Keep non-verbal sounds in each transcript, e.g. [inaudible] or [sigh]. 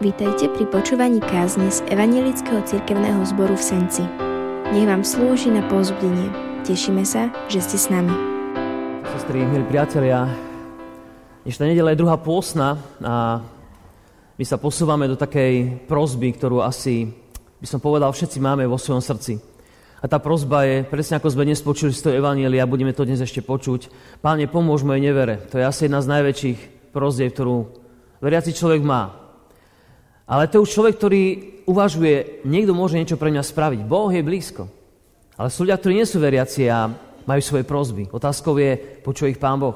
Vítajte pri počúvaní kázne z Evangelického cirkevného zboru v Senci. Nech vám slúži na pozbudenie. Tešíme sa, že ste s nami. Sestry, milí priatelia, dnešná nedela je druhá pôsna a my sa posúvame do takej prozby, ktorú asi, by som povedal, všetci máme vo svojom srdci. A tá prozba je, presne ako sme dnes počuli z toho Evanielia, budeme to dnes ešte počuť, Páne, pomôž mojej nevere. To je asi jedna z najväčších proziev, ktorú veriaci človek má. Ale to už človek, ktorý uvažuje, niekto môže niečo pre mňa spraviť. Boh je blízko. Ale sú ľudia, ktorí nie sú veriaci a majú svoje prozby. Otázkou je, počuje ich Pán Boh.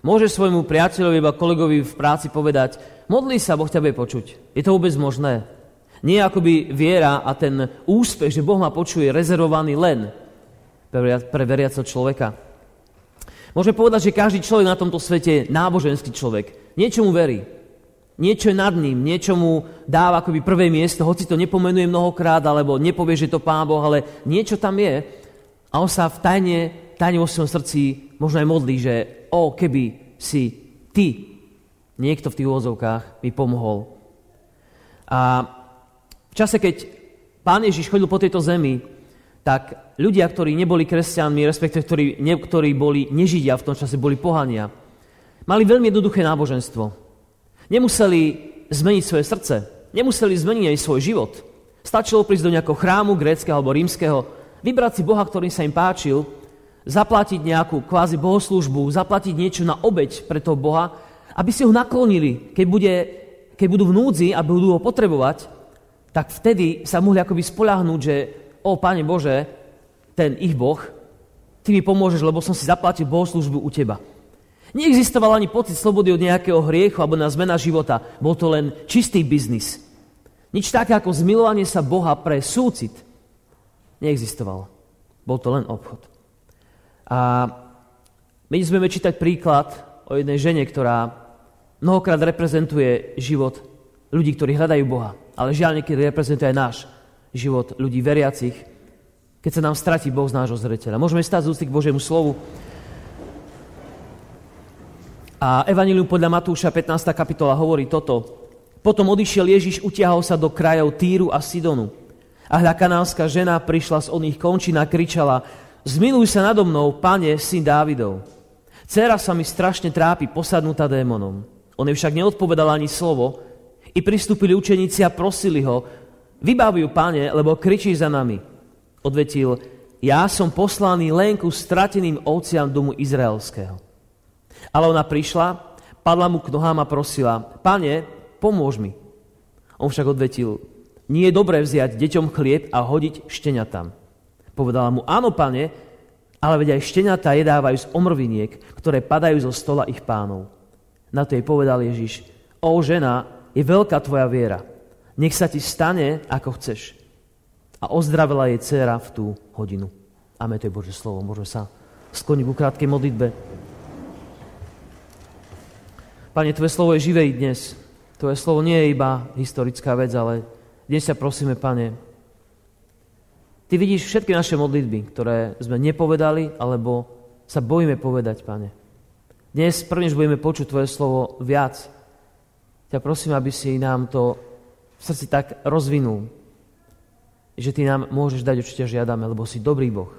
Môže svojmu priateľovi alebo kolegovi v práci povedať, modli sa, Boh ťa bude počuť. Je to vôbec možné? Nie akoby viera a ten úspech, že Boh ma počuje, rezervovaný len pre veriaceho človeka. Môžeme povedať, že každý človek na tomto svete je náboženský človek. Niečomu verí niečo je nad ním, niečo mu dáva akoby prvé miesto, hoci to nepomenuje mnohokrát, alebo nepovie, že to Pán Boh, ale niečo tam je. A on sa v tajne, tajne vo svojom srdci možno aj modlí, že o, keby si ty, niekto v tých úvozovkách, mi pomohol. A v čase, keď Pán Ježiš chodil po tejto zemi, tak ľudia, ktorí neboli kresťanmi, respektíve ktorí, ne, boli nežidia v tom čase, boli pohania, mali veľmi jednoduché náboženstvo. Nemuseli zmeniť svoje srdce, nemuseli zmeniť aj svoj život. Stačilo prísť do nejakého chrámu, gréckého alebo rímskeho, vybrať si Boha, ktorý sa im páčil, zaplatiť nejakú kvázi bohoslúžbu, zaplatiť niečo na obeď pre toho Boha, aby si ho naklonili, keď, bude, keď budú v núdzi a budú ho potrebovať, tak vtedy sa mohli akoby spoľahnúť, že o, Pane Bože, ten ich Boh, Ty mi pomôžeš, lebo som si zaplatil bohoslúžbu u Teba. Neexistoval ani pocit slobody od nejakého hriechu alebo na zmena života. Bol to len čistý biznis. Nič také ako zmilovanie sa Boha pre súcit neexistovalo. Bol to len obchod. A my budeme čítať príklad o jednej žene, ktorá mnohokrát reprezentuje život ľudí, ktorí hľadajú Boha. Ale žiaľ niekedy reprezentuje aj náš život ľudí veriacich, keď sa nám stratí Boh z nášho zreteľa. Môžeme stať z ústy k Božiemu slovu. A Evangelium podľa Matúša 15. kapitola hovorí toto. Potom odišiel Ježiš, utiahol sa do krajov Týru a Sidonu. A hľa kanálska žena prišla z oných končín a kričala Zmiluj sa nado mnou, pane, syn Dávidov. Cera sa mi strašne trápi, posadnutá démonom. On jej však neodpovedal ani slovo. I pristúpili učeníci a prosili ho, vybavujú, pane, lebo kričí za nami. Odvetil, ja som poslaný len ku strateným ovciam domu izraelského. Ale ona prišla, padla mu k nohám a prosila, pane, pomôž mi. On však odvetil, nie je dobré vziať deťom chlieb a hodiť šteniatám. Povedala mu, áno, pane, ale veď aj šteniatá jedávajú z omrviniek, ktoré padajú zo stola ich pánov. Na to jej povedal Ježiš, o žena, je veľká tvoja viera. Nech sa ti stane, ako chceš. A ozdravila jej dcera v tú hodinu. Amen, to je Bože slovo. Môžeme sa skloniť ku krátkej modlitbe. Pane, Tvoje slovo je živé i dnes. Tvoje slovo nie je iba historická vec, ale dnes sa prosíme, Pane, Ty vidíš všetky naše modlitby, ktoré sme nepovedali, alebo sa bojíme povedať, Pane. Dnes prvnež budeme počuť Tvoje slovo viac. Ťa prosím, aby si nám to v srdci tak rozvinul, že Ty nám môžeš dať, určite žiadame, lebo si dobrý Boh.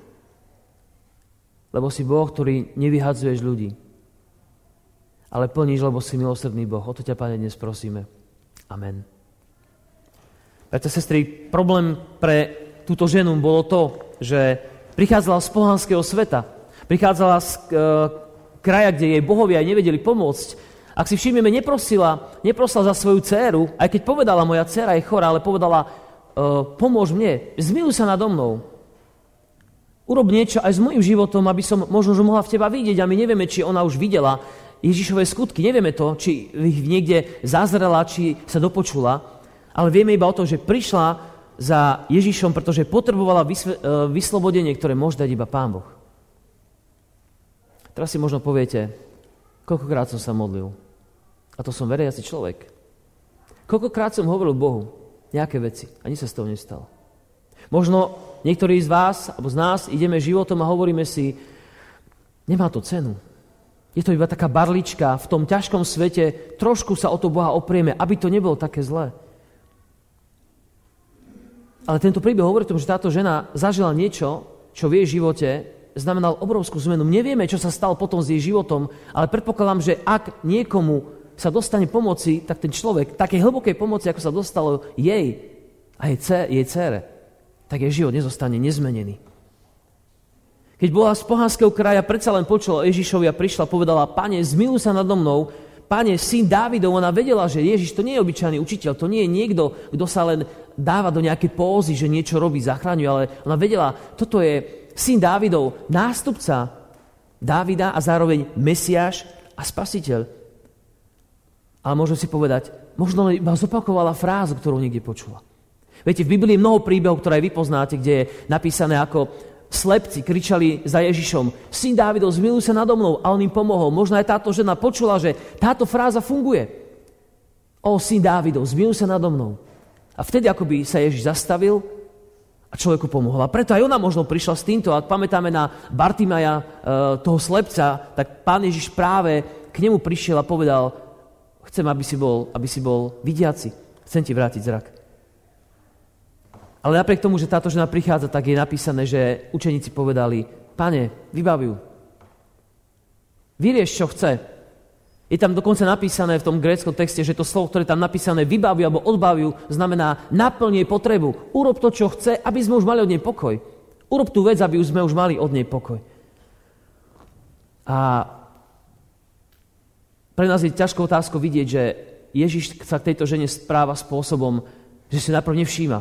Lebo si Boh, ktorý nevyhadzuješ ľudí, ale plníš, lebo si milosrdný Boh. O to ťa, Pane, dnes prosíme. Amen. Preto, sestry, problém pre túto ženu bolo to, že prichádzala z pohanského sveta. Prichádzala z e, kraja, kde jej bohovia nevedeli pomôcť. Ak si všimneme, neprosila, neprosila za svoju dceru, aj keď povedala, moja dcera je chorá, ale povedala, e, pomôž mne, zmiluj sa nado mnou. Urob niečo aj s mojim životom, aby som možno, že mohla v teba vidieť a my nevieme, či ona už videla Ježišové skutky. Nevieme to, či ich niekde zazrela, či sa dopočula, ale vieme iba o tom, že prišla za Ježišom, pretože potrebovala e, vyslobodenie, ktoré môže dať iba Pán Boh. Teraz si možno poviete, koľkokrát som sa modlil. A to som veriaci človek. Koľkokrát som hovoril Bohu nejaké veci a nič sa z toho nestalo. Možno niektorí z vás alebo z nás ideme životom a hovoríme si, nemá to cenu. Je to iba taká barlička v tom ťažkom svete, trošku sa o to Boha oprieme, aby to nebolo také zlé. Ale tento príbeh hovorí o tom, že táto žena zažila niečo, čo v jej živote znamenal obrovskú zmenu. Nevieme, čo sa stalo potom s jej životom, ale predpokladám, že ak niekomu sa dostane pomoci, tak ten človek, takej hlbokej pomoci, ako sa dostalo jej a jej dcere, tak jej život nezostane nezmenený. Keď bola z pohanského kraja, predsa len počula Ježišovi a prišla, povedala, pane, zmiluj sa nado mnou, pane, syn Dávidov, ona vedela, že Ježiš to nie je obyčajný učiteľ, to nie je niekto, kto sa len dáva do nejakej pózy, že niečo robí, zachraňuje, ale ona vedela, toto je syn Dávidov, nástupca Dávida a zároveň Mesiáš a Spasiteľ. Ale môžem si povedať, možno iba zopakovala frázu, ktorú niekde počula. Viete, v Biblii je mnoho príbehov, ktoré vy poznáte, kde je napísané ako Slepci kričali za Ježišom, syn Dávidov, zmiluj sa nado mnou a on im pomohol. Možno aj táto žena počula, že táto fráza funguje. O, syn Dávidov, zmiluj sa nado mnou. A vtedy akoby sa Ježiš zastavil a človeku pomohol. A preto aj ona možno prišla s týmto. Ak pamätáme na Bartimaja, e, toho slepca, tak pán Ježiš práve k nemu prišiel a povedal, chcem, aby si bol, aby si bol vidiaci. Chcem ti vrátiť zrak. Ale napriek tomu, že táto žena prichádza, tak je napísané, že učeníci povedali, pane, vybavujú. Vyrieš, čo chce. Je tam dokonca napísané v tom gréckom texte, že to slovo, ktoré tam napísané vybavujú alebo odbavujú, znamená naplň jej potrebu. Urob to, čo chce, aby sme už mali od nej pokoj. Urob tú vec, aby už sme už mali od nej pokoj. A pre nás je ťažkou otázkou vidieť, že Ježiš sa k tejto žene správa spôsobom, že si najprv nevšíma,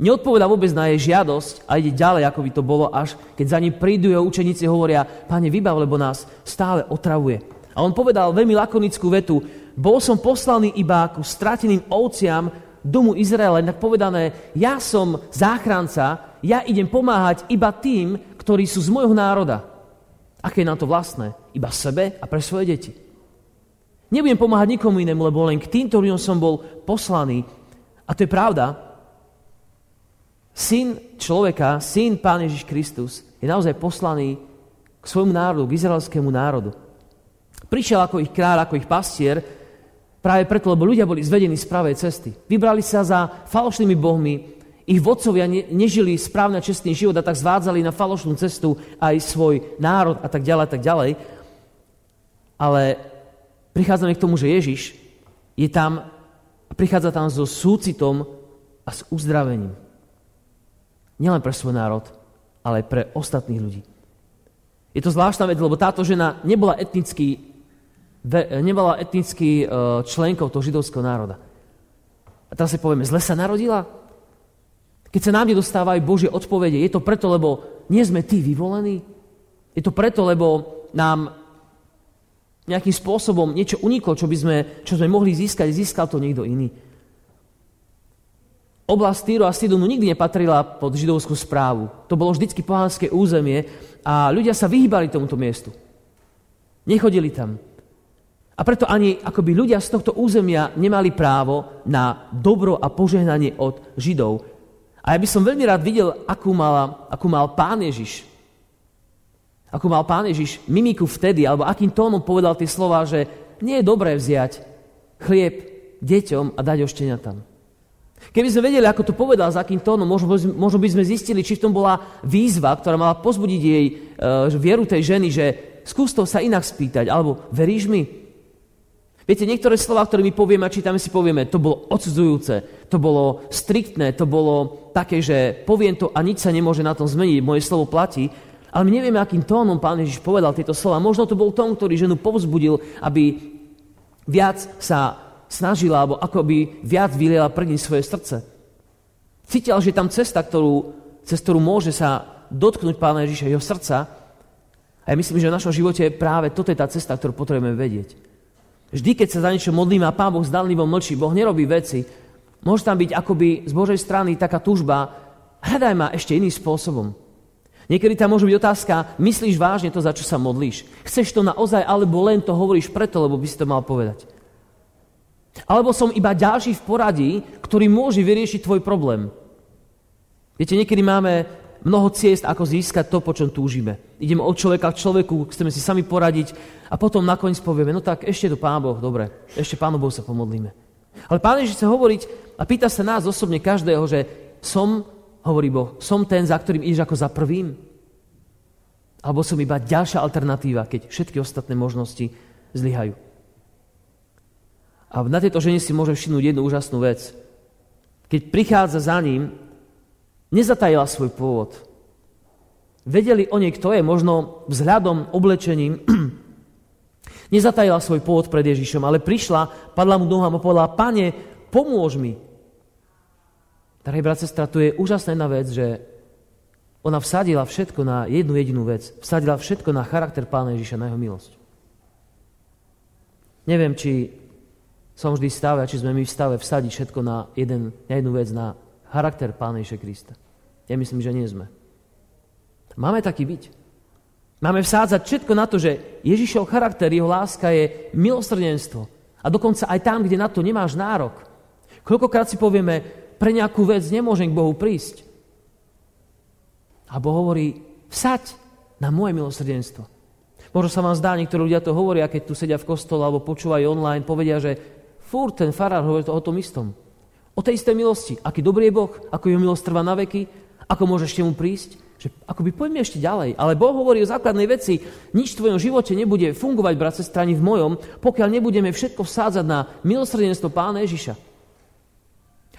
Neodpoveda vôbec na jej žiadosť a ide ďalej, ako by to bolo, až keď za ním prídu jeho učeníci hovoria, Pane, vybav, lebo nás stále otravuje. A on povedal veľmi lakonickú vetu, bol som poslaný iba ku strateným ovciam domu Izraela, inak povedané, ja som záchranca, ja idem pomáhať iba tým, ktorí sú z môjho národa. Aké je nám to vlastné? Iba sebe a pre svoje deti. Nebudem pomáhať nikomu inému, lebo len k tým, ktorým som bol poslaný. A to je pravda, Syn človeka, syn Pán Ježiš Kristus je naozaj poslaný k svojmu národu, k izraelskému národu. Prišiel ako ich kráľ, ako ich pastier, práve preto, lebo ľudia boli zvedení z pravej cesty. Vybrali sa za falošnými bohmi, ich vodcovia ne, nežili správne čestný život a tak zvádzali na falošnú cestu aj svoj národ a tak ďalej a tak ďalej. Ale prichádzame k tomu, že Ježiš je tam a prichádza tam so súcitom a s uzdravením. Nielen pre svoj národ, ale aj pre ostatných ľudí. Je to zvláštna vec, lebo táto žena nebola etnický, nebola etnický e, členkou toho židovského národa. A teraz si povieme, zle sa narodila? Keď sa nám nedostávajú Božie odpovede, je to preto, lebo nie sme tí vyvolení? Je to preto, lebo nám nejakým spôsobom niečo uniklo, čo, by sme, čo sme mohli získať, získal to niekto iný. Oblast Týru a Sidonu nikdy nepatrila pod židovskú správu. To bolo vždycky pohánske územie a ľudia sa vyhýbali tomuto miestu. Nechodili tam. A preto ani akoby ľudia z tohto územia nemali právo na dobro a požehnanie od Židov. A ja by som veľmi rád videl, akú, mala, akú mal pán Ježiš. Akú mal pán Ježiš mimiku vtedy, alebo akým tónom povedal tie slova, že nie je dobré vziať chlieb deťom a dať ošteniatám. Keby sme vedeli, ako to povedal, za akým tónom, možno, by sme zistili, či v tom bola výzva, ktorá mala pozbudiť jej e, vieru tej ženy, že skús to sa inak spýtať, alebo veríš mi? Viete, niektoré slova, ktoré my povieme a čítame, si povieme, to bolo odsudzujúce, to bolo striktné, to bolo také, že poviem to a nič sa nemôže na tom zmeniť, moje slovo platí, ale my nevieme, akým tónom pán Ježiš povedal tieto slova. Možno to bol tón, ktorý ženu povzbudil, aby viac sa snažila, alebo ako by viac vyliela pred svoje srdce. Cítila, že je tam cesta, ktorú, cez ktorú môže sa dotknúť Pána Ježiša, jeho srdca. A ja myslím, že v našom živote práve toto je tá cesta, ktorú potrebujeme vedieť. Vždy, keď sa za niečo modlíme a Pán Boh zdanlivo mlčí, Boh nerobí veci, môže tam byť akoby z Božej strany taká túžba, hľadaj ma ešte iným spôsobom. Niekedy tam môže byť otázka, myslíš vážne to, za čo sa modlíš? Chceš to naozaj, alebo len to hovoríš preto, lebo by si to mal povedať? Alebo som iba ďalší v poradí, ktorý môže vyriešiť tvoj problém. Viete, niekedy máme mnoho ciest, ako získať to, po čom túžime. Ideme od človeka k človeku, chceme si sami poradiť a potom nakoniec povieme, no tak ešte to Pán Boh, dobre, ešte Pánu Bohu sa pomodlíme. Ale Pán Ježiš chce hovoriť a pýta sa nás osobne každého, že som, hovorí Boh, som ten, za ktorým ideš ako za prvým? Alebo som iba ďalšia alternatíva, keď všetky ostatné možnosti zlyhajú. A na tejto žene si môžem všimnúť jednu úžasnú vec. Keď prichádza za ním, nezatajila svoj pôvod. Vedeli o nej, kto je, možno vzhľadom, oblečením. [clears throat] Nezatajila svoj pôvod pred Ježišom, ale prišla, padla mu nohám a povedala, pane, pomôž mi. Drahý brat, sestra, tu je úžasná jedna vec, že ona vsadila všetko na jednu jedinú vec. Vsadila všetko na charakter Pána Ježiša, na jeho milosť. Neviem, či som vždy v stave, či sme my v stave vsadiť všetko na, jeden, na jednu vec, na charakter Pána Ježiša Krista. Ja myslím, že nie sme. Máme taký byť. Máme vsádzať všetko na to, že Ježišov charakter, jeho láska je milosrdenstvo. A dokonca aj tam, kde na to nemáš nárok. Koľkokrát si povieme, pre nejakú vec nemôžem k Bohu prísť. A Boh hovorí, vsaď na moje milosrdenstvo. Možno sa vám zdá, niektorí ľudia to hovoria, keď tu sedia v kostole alebo počúvajú online, povedia, že furt ten farár hovorí to o tom istom. O tej istej milosti. Aký dobrý je Boh, ako jeho milosť trvá na veky, ako môžeš mu prísť. Že akoby poďme ešte ďalej. Ale Boh hovorí o základnej veci. Nič v tvojom živote nebude fungovať, brat, strani v mojom, pokiaľ nebudeme všetko vsádzať na milosrdenstvo Pána Ježiša.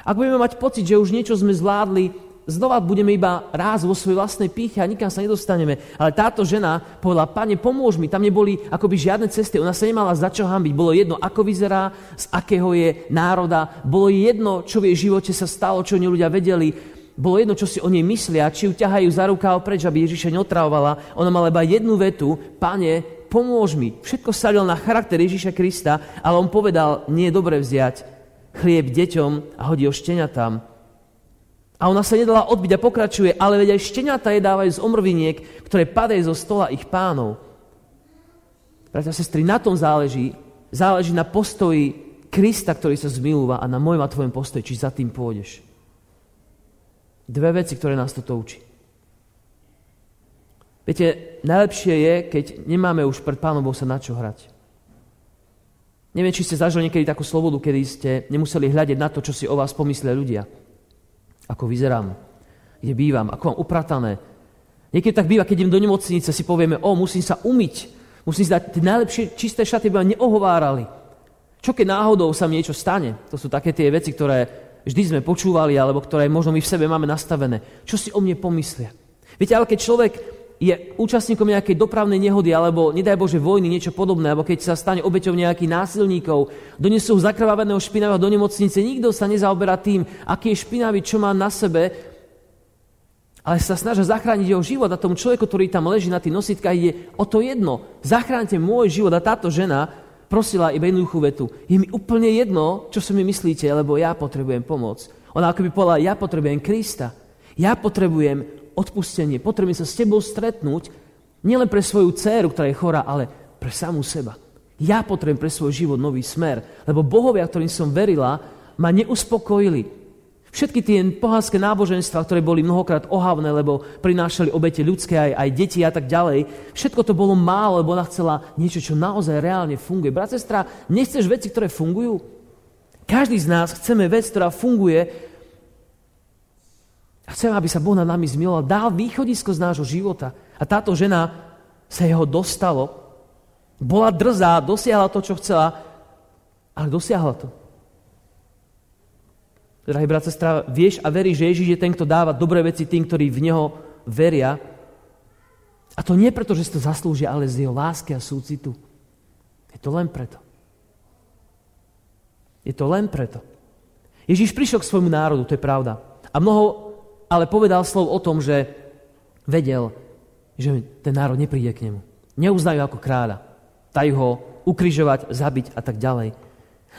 Ak budeme mať pocit, že už niečo sme zvládli, znova budeme iba raz vo svojej vlastnej píche a nikam sa nedostaneme. Ale táto žena povedala, pane, pomôž mi, tam neboli akoby žiadne cesty, ona sa nemala za čo hambiť. Bolo jedno, ako vyzerá, z akého je národa, bolo jedno, čo v jej živote sa stalo, čo oni ľudia vedeli. Bolo jedno, čo si o nej myslia, či ju ťahajú za rukáv preč, aby Ježiša neotravovala. Ona mala iba jednu vetu, pane, pomôž mi. Všetko sadil na charakter Ježiša Krista, ale on povedal, nie je dobre vziať chlieb deťom a hodí ho šteniatám. A ona sa nedala odbiť a pokračuje, ale veď aj šteniatá jedávajú z omrviniek, ktoré padajú zo stola ich pánov. Bratia a sestry, na tom záleží. Záleží na postoji Krista, ktorý sa zmilúva a na môjom a tvojom postoji, či za tým pôjdeš. Dve veci, ktoré nás toto učí. Viete, najlepšie je, keď nemáme už pred Pánom Bohu sa na čo hrať. Neviem, či ste zažili niekedy takú slobodu, kedy ste nemuseli hľadiť na to, čo si o vás pomyslia ľudia ako vyzerám, kde bývam, ako mám upratané. Niekedy tak býva, keď idem do nemocnice, si povieme, o, musím sa umyť, musím si dať tie najlepšie čisté šaty, aby ma neohovárali. Čo keď náhodou sa mi niečo stane? To sú také tie veci, ktoré vždy sme počúvali, alebo ktoré možno my v sebe máme nastavené. Čo si o mne pomyslia? Viete, ale keď človek je účastníkom nejakej dopravnej nehody alebo, nedaj Bože, vojny, niečo podobné, alebo keď sa stane obeťou nejakých násilníkov, donesú zakrvaveného špinavého do nemocnice, nikto sa nezaoberá tým, aký je špinavý, čo má na sebe, ale sa snažia zachrániť jeho život a tomu človeku, ktorý tam leží na tých nositkách, ide o to jedno. Zachránite môj život. A táto žena prosila iba jednoduchú vetu. Je mi úplne jedno, čo si mi myslíte, lebo ja potrebujem pomoc. Ona ako by povedala, ja potrebujem Krista. Ja potrebujem odpustenie. Potrebujem sa s tebou stretnúť nielen pre svoju dceru, ktorá je chorá, ale pre samú seba. Ja potrebujem pre svoj život nový smer, lebo bohovia, ktorým som verila, ma neuspokojili. Všetky tie pohánske náboženstva, ktoré boli mnohokrát ohavné, lebo prinášali obete ľudské aj, aj deti a tak ďalej, všetko to bolo málo, lebo ona chcela niečo, čo naozaj reálne funguje. Brat, sestra, nechceš veci, ktoré fungujú? Každý z nás chceme vec, ktorá funguje, chcem, aby sa Boh nad nami zmiloval, dal východisko z nášho života. A táto žena sa jeho dostalo. Bola drzá, dosiahla to, čo chcela, ale dosiahla to. Drahý brat, sestra, vieš a veríš, že Ježiš je ten, kto dáva dobré veci tým, ktorí v Neho veria. A to nie preto, že si to zaslúžia, ale z jeho lásky a súcitu. Je to len preto. Je to len preto. Ježiš prišiel k svojmu národu, to je pravda. A mnoho ale povedal slov o tom, že vedel, že ten národ nepríde k nemu. Neuznajú ako kráľa. Dajú ho ukrižovať, zabiť a tak ďalej.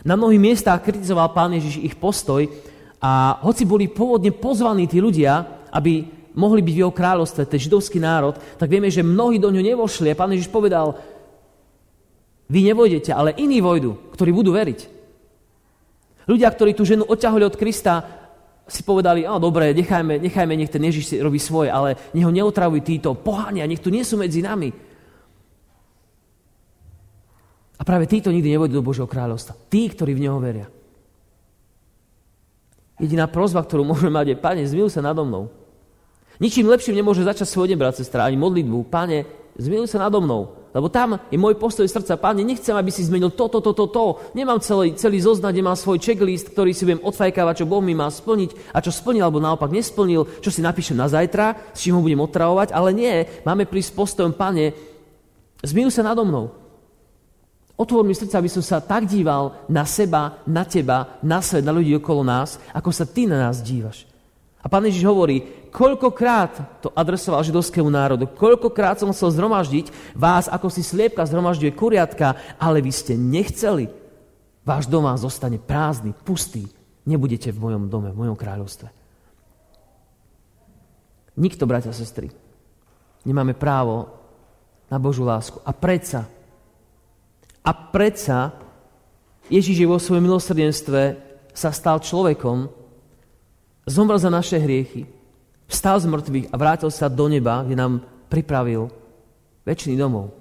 Na mnohých miestach kritizoval pán Ježiš ich postoj a hoci boli pôvodne pozvaní tí ľudia, aby mohli byť v jeho kráľovstve, ten židovský národ, tak vieme, že mnohí do ňo nevošli a pán Ježiš povedal, vy nevojdete, ale iní vojdu, ktorí budú veriť. Ľudia, ktorí tú ženu odťahli od Krista, si povedali, no dobre, nechajme, nechajme, nech ten Ježiš si robí svoje, ale nech ho neotravujú títo pohania, nech tu nie sú medzi nami. A práve títo nikdy nevodí do Božieho kráľovstva. Tí, ktorí v Neho veria. Jediná prozba, ktorú môžeme mať je, Pane, zmiluj sa nado mnou. Ničím lepším nemôže začať svoj deň, brat, sestra, ani modlitbu. Pane, zmiluj sa nado mnou. Lebo tam je môj postoj srdca. Páne, nechcem, aby si zmenil toto, toto, toto, to. Nemám celý, celý zoznať, nemám svoj checklist, ktorý si budem odfajkávať, čo Boh mi má splniť a čo splnil, alebo naopak nesplnil, čo si napíšem na zajtra, s čím ho budem otravovať. Ale nie, máme prísť postojom, Pane, zmiluj sa nado mnou. Otvor mi srdca, aby som sa tak díval na seba, na teba, na svet, na ľudí okolo nás, ako sa ty na nás dívaš. A pán Ježiš hovorí, koľkokrát to adresoval židovskému národu, koľkokrát som chcel zhromaždiť vás, ako si sliepka zhromažďuje kuriatka, ale vy ste nechceli. Váš dom vám zostane prázdny, pustý. Nebudete v mojom dome, v mojom kráľovstve. Nikto, bratia a sestry, nemáme právo na Božú lásku. A predsa, a predsa Ježíš je vo svojom milosrdenstve sa stal človekom, zomrel za naše hriechy, vstal z mŕtvych a vrátil sa do neba, kde nám pripravil väčší domov.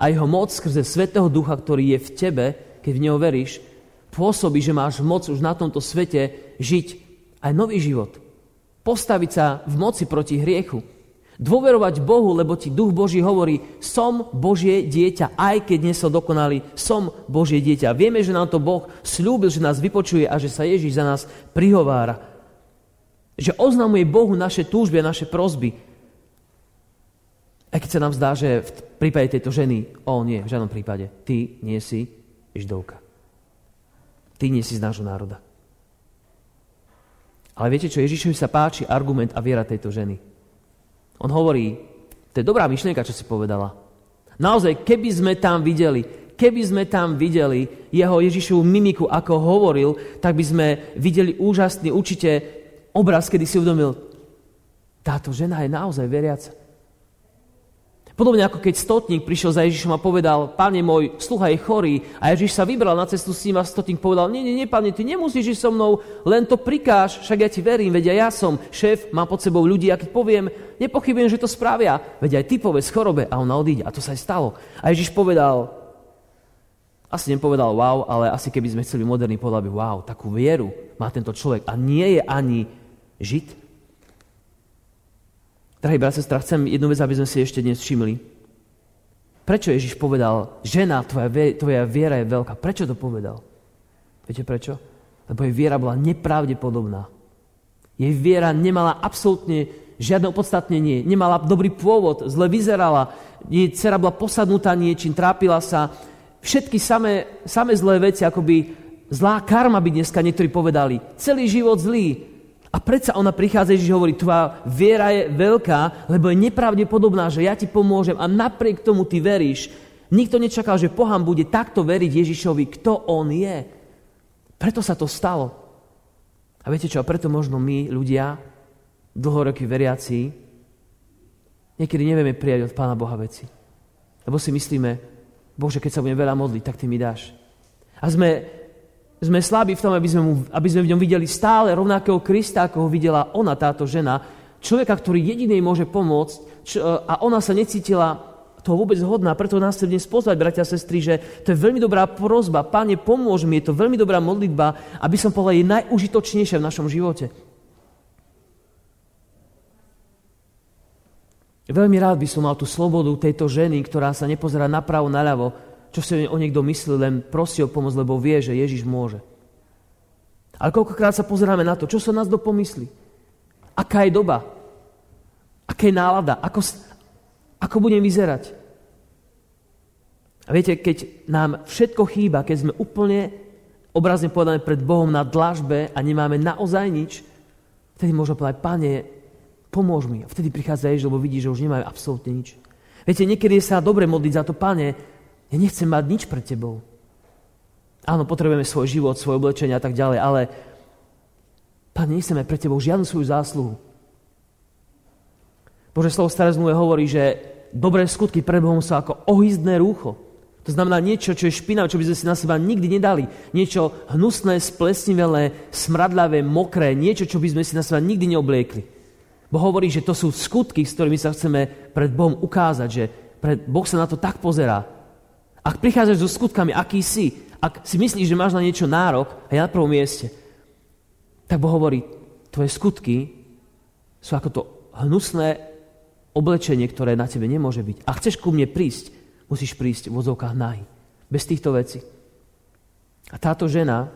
A jeho moc skrze Svetého Ducha, ktorý je v tebe, keď v neho veríš, pôsobí, že máš moc už na tomto svete žiť aj nový život. Postaviť sa v moci proti hriechu. Dôverovať Bohu, lebo ti Duch Boží hovorí, som Božie dieťa, aj keď nie som dokonalý, som Božie dieťa. Vieme, že nám to Boh slúbil, že nás vypočuje a že sa Ježíš za nás prihovára že oznamuje Bohu naše túžby a naše prozby. Aj keď sa nám zdá, že v prípade tejto ženy, o nie, v žiadnom prípade, ty nie si židovka. Ty nie si z nášho národa. Ale viete čo, Ježišovi sa páči argument a viera tejto ženy. On hovorí, to je dobrá myšlienka, čo si povedala. Naozaj, keby sme tam videli, keby sme tam videli jeho Ježišovú mimiku, ako hovoril, tak by sme videli úžasný, určite obraz, kedy si uvedomil, táto žena je naozaj veriaca. Podobne ako keď stotník prišiel za Ježišom a povedal, pane môj, sluha je chorý. A Ježiš sa vybral na cestu s ním a stotník povedal, nie, nie, nie, pane, ty nemusíš ísť so mnou, len to prikáž, však ja ti verím, veď ja som šéf, mám pod sebou ľudí a keď poviem, nepochybujem, že to spravia, veď aj ty povedz chorobe a ona odíde. A to sa aj stalo. A Ježiš povedal, asi nepovedal wow, ale asi keby sme chceli moderný, povedal by wow, takú vieru má tento človek a nie je ani Žid. Drahí brat, sestra, chcem jednu vec, aby sme si ešte dnes všimli. Prečo Ježiš povedal, žena, tvoja, tvoja viera je veľká? Prečo to povedal? Viete prečo? Lebo jej viera bola nepravdepodobná. Jej viera nemala absolútne žiadne opodstatnenie, nemala dobrý pôvod, zle vyzerala, jej dcera bola posadnutá niečím, trápila sa. Všetky samé, samé zlé veci, akoby zlá karma by dneska niektorí povedali. Celý život zlý, a predsa ona prichádza, Ježiš hovorí, tvoja viera je veľká, lebo je nepravdepodobná, že ja ti pomôžem a napriek tomu ty veríš. Nikto nečakal, že pohám bude takto veriť Ježišovi, kto on je. Preto sa to stalo. A viete čo, a preto možno my, ľudia, dlhoroky veriaci, niekedy nevieme prijať od Pána Boha veci. Lebo si myslíme, Bože, keď sa budem veľa modliť, tak ty mi dáš. A sme sme slabí v tom, aby sme, mu, aby sme v ňom videli stále rovnakého Krista, ako ho videla ona, táto žena, človeka, ktorý jedinej môže pomôcť čo, a ona sa necítila toho vôbec hodná, preto nás chcem dnes pozvať, bratia a sestry, že to je veľmi dobrá prozba. Páne, pomôž mi, je to veľmi dobrá modlitba, aby som povedal, je najužitočnejšia v našom živote. Veľmi rád by som mal tú slobodu tejto ženy, ktorá sa nepozerá napravo, naľavo, čo si o niekto myslí, len prosí o pomoc, lebo vie, že Ježiš môže. Ale koľkokrát sa pozeráme na to, čo sa nás do pomyslí. Aká je doba? Aká je nálada? Ako, ako budem vyzerať? A viete, keď nám všetko chýba, keď sme úplne obrazne povedané pred Bohom na dlažbe a nemáme naozaj nič, vtedy môžeme povedať, Pane, pomôž mi. A vtedy prichádza Ježiš, lebo vidí, že už nemáme absolútne nič. Viete, niekedy sa dobre modliť za to, Pane, ja nechcem mať nič pred tebou. Áno, potrebujeme svoj život, svoje oblečenie a tak ďalej, ale Pane, nechceme pre tebou žiadnu svoju zásluhu. Bože slovo staré zmluve hovorí, že dobré skutky pred Bohom sú ako ohyzdné rúcho. To znamená niečo, čo je špinavé, čo by sme si na seba nikdy nedali. Niečo hnusné, splesnivelé, smradlavé, mokré. Niečo, čo by sme si na seba nikdy neobliekli. Boh hovorí, že to sú skutky, s ktorými sa chceme pred Bohom ukázať, že pred, Boh sa na to tak pozerá. Ak prichádzaš so skutkami, aký si, ak si myslíš, že máš na niečo nárok a ja na prvom mieste, tak Boh hovorí, tvoje skutky sú ako to hnusné oblečenie, ktoré na tebe nemôže byť. A chceš ku mne prísť, musíš prísť v vozovkách nahy. Bez týchto vecí. A táto žena,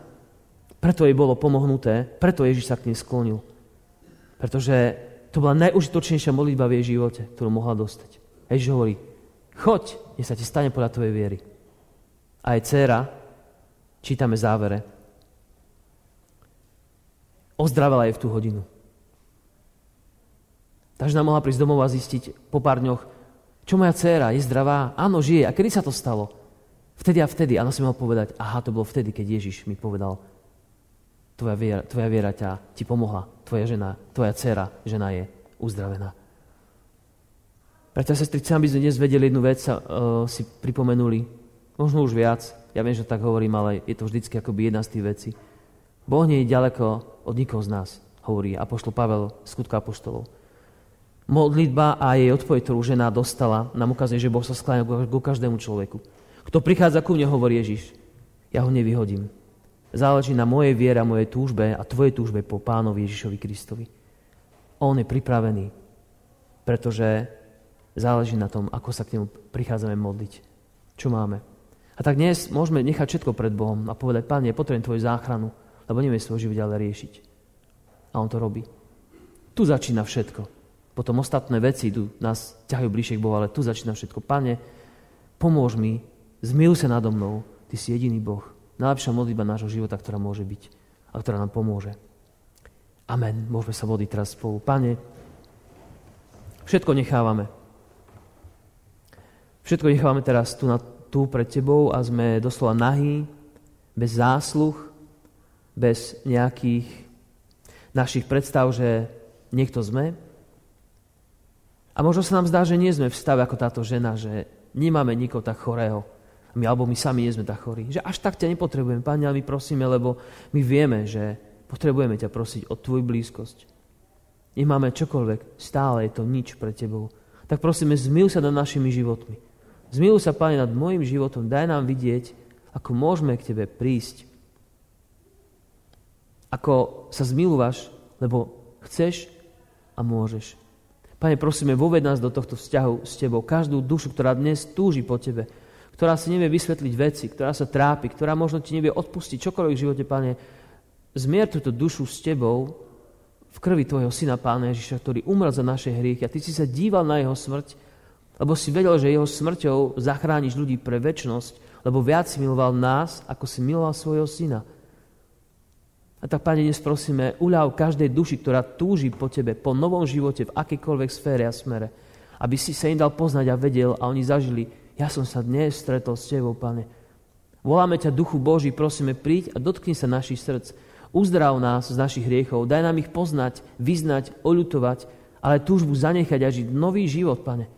preto jej bolo pomohnuté, preto Ježiš sa k nej sklonil. Pretože to bola najužitočnejšia modlitba v jej živote, ktorú mohla dostať. Ježiš hovorí, choď, nech sa ti stane podľa tvojej viery. A aj dcéra, čítame závere, ozdravela jej v tú hodinu. Takže nám mohla prísť domov a zistiť po pár dňoch, čo moja dcéra, je zdravá? Áno, žije. A kedy sa to stalo? Vtedy a vtedy. Ona si mohla povedať, aha, to bolo vtedy, keď Ježiš mi povedal, tvoja viera, tvoja viera ťa, ti pomohla. Tvoja žena, tvoja dcéra, žena je uzdravená. Preto, sestry, chcem, aby sme dnes vedeli jednu vec, uh, si pripomenuli, možno už viac, ja viem, že tak hovorím, ale je to vždycky akoby jedna z tých vecí. Boh nie je ďaleko od nikoho z nás, hovorí Apoštol Pavel, skutka Apoštolov. Modlitba a jej odpoveď, ktorú žena dostala, nám ukazuje, že Boh sa skláňa ku každému človeku. Kto prichádza ku mne, hovorí Ježiš, ja ho nevyhodím. Záleží na mojej viere a mojej túžbe a tvojej túžbe po pánovi Ježišovi Kristovi. On je pripravený, pretože záleží na tom, ako sa k nemu prichádzame modliť. Čo máme? A tak dnes môžeme nechať všetko pred Bohom a povedať, Pane, potrebujem Tvoju záchranu, lebo neviem svoj život ďalej riešiť. A On to robí. Tu začína všetko. Potom ostatné veci idú, nás ťahajú bližšie k Bohu, ale tu začína všetko. Pane, pomôž mi, zmiluj sa nado mnou, Ty si jediný Boh. Najlepšia modlitba nášho života, ktorá môže byť a ktorá nám pomôže. Amen. Môžeme sa modliť teraz spolu. Pane, všetko nechávame. Všetko nechávame teraz tu, na, tu pred Tebou a sme doslova nahý, bez zásluh, bez nejakých našich predstav, že niekto sme. A možno sa nám zdá, že nie sme v stave ako táto žena, že nemáme nikoho tak chorého. My, alebo my sami nie sme tak chorí. Že až tak ťa nepotrebujeme, Pane, ale my prosíme, lebo my vieme, že potrebujeme ťa prosiť o Tvoju blízkosť. Nemáme čokoľvek, stále je to nič pre Tebou. Tak prosíme, zmil sa nad našimi životmi. Zmiluj sa, Pane, nad môjim životom. Daj nám vidieť, ako môžeme k Tebe prísť. Ako sa zmilúvaš, lebo chceš a môžeš. Pane, prosíme, voved nás do tohto vzťahu s Tebou. Každú dušu, ktorá dnes túži po Tebe, ktorá si nevie vysvetliť veci, ktorá sa trápi, ktorá možno Ti nevie odpustiť čokoľvek v živote, Pane, zmier túto dušu s Tebou v krvi Tvojho Syna, Pána Ježiša, ktorý umrel za naše hriechy a Ty si sa díval na Jeho smrť lebo si vedel, že jeho smrťou zachrániš ľudí pre väčnosť, lebo viac si miloval nás, ako si miloval svojho syna. A tak, Pane, dnes prosíme, uľav každej duši, ktorá túži po Tebe, po novom živote, v akýkoľvek sfére a smere, aby si sa im dal poznať a vedel a oni zažili, ja som sa dnes stretol s Tebou, Pane. Voláme ťa, Duchu Boží, prosíme, príď a dotkni sa našich srdc. Uzdrav nás z našich hriechov, daj nám ich poznať, vyznať, oľutovať, ale túžbu zanechať a žiť nový život, Pane.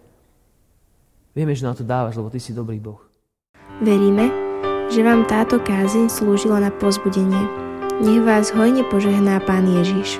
Vieme, že na to dávaš, lebo Ty si dobrý Boh. Veríme, že vám táto kázeň slúžila na pozbudenie. Nech vás hojne požehná Pán Ježiš.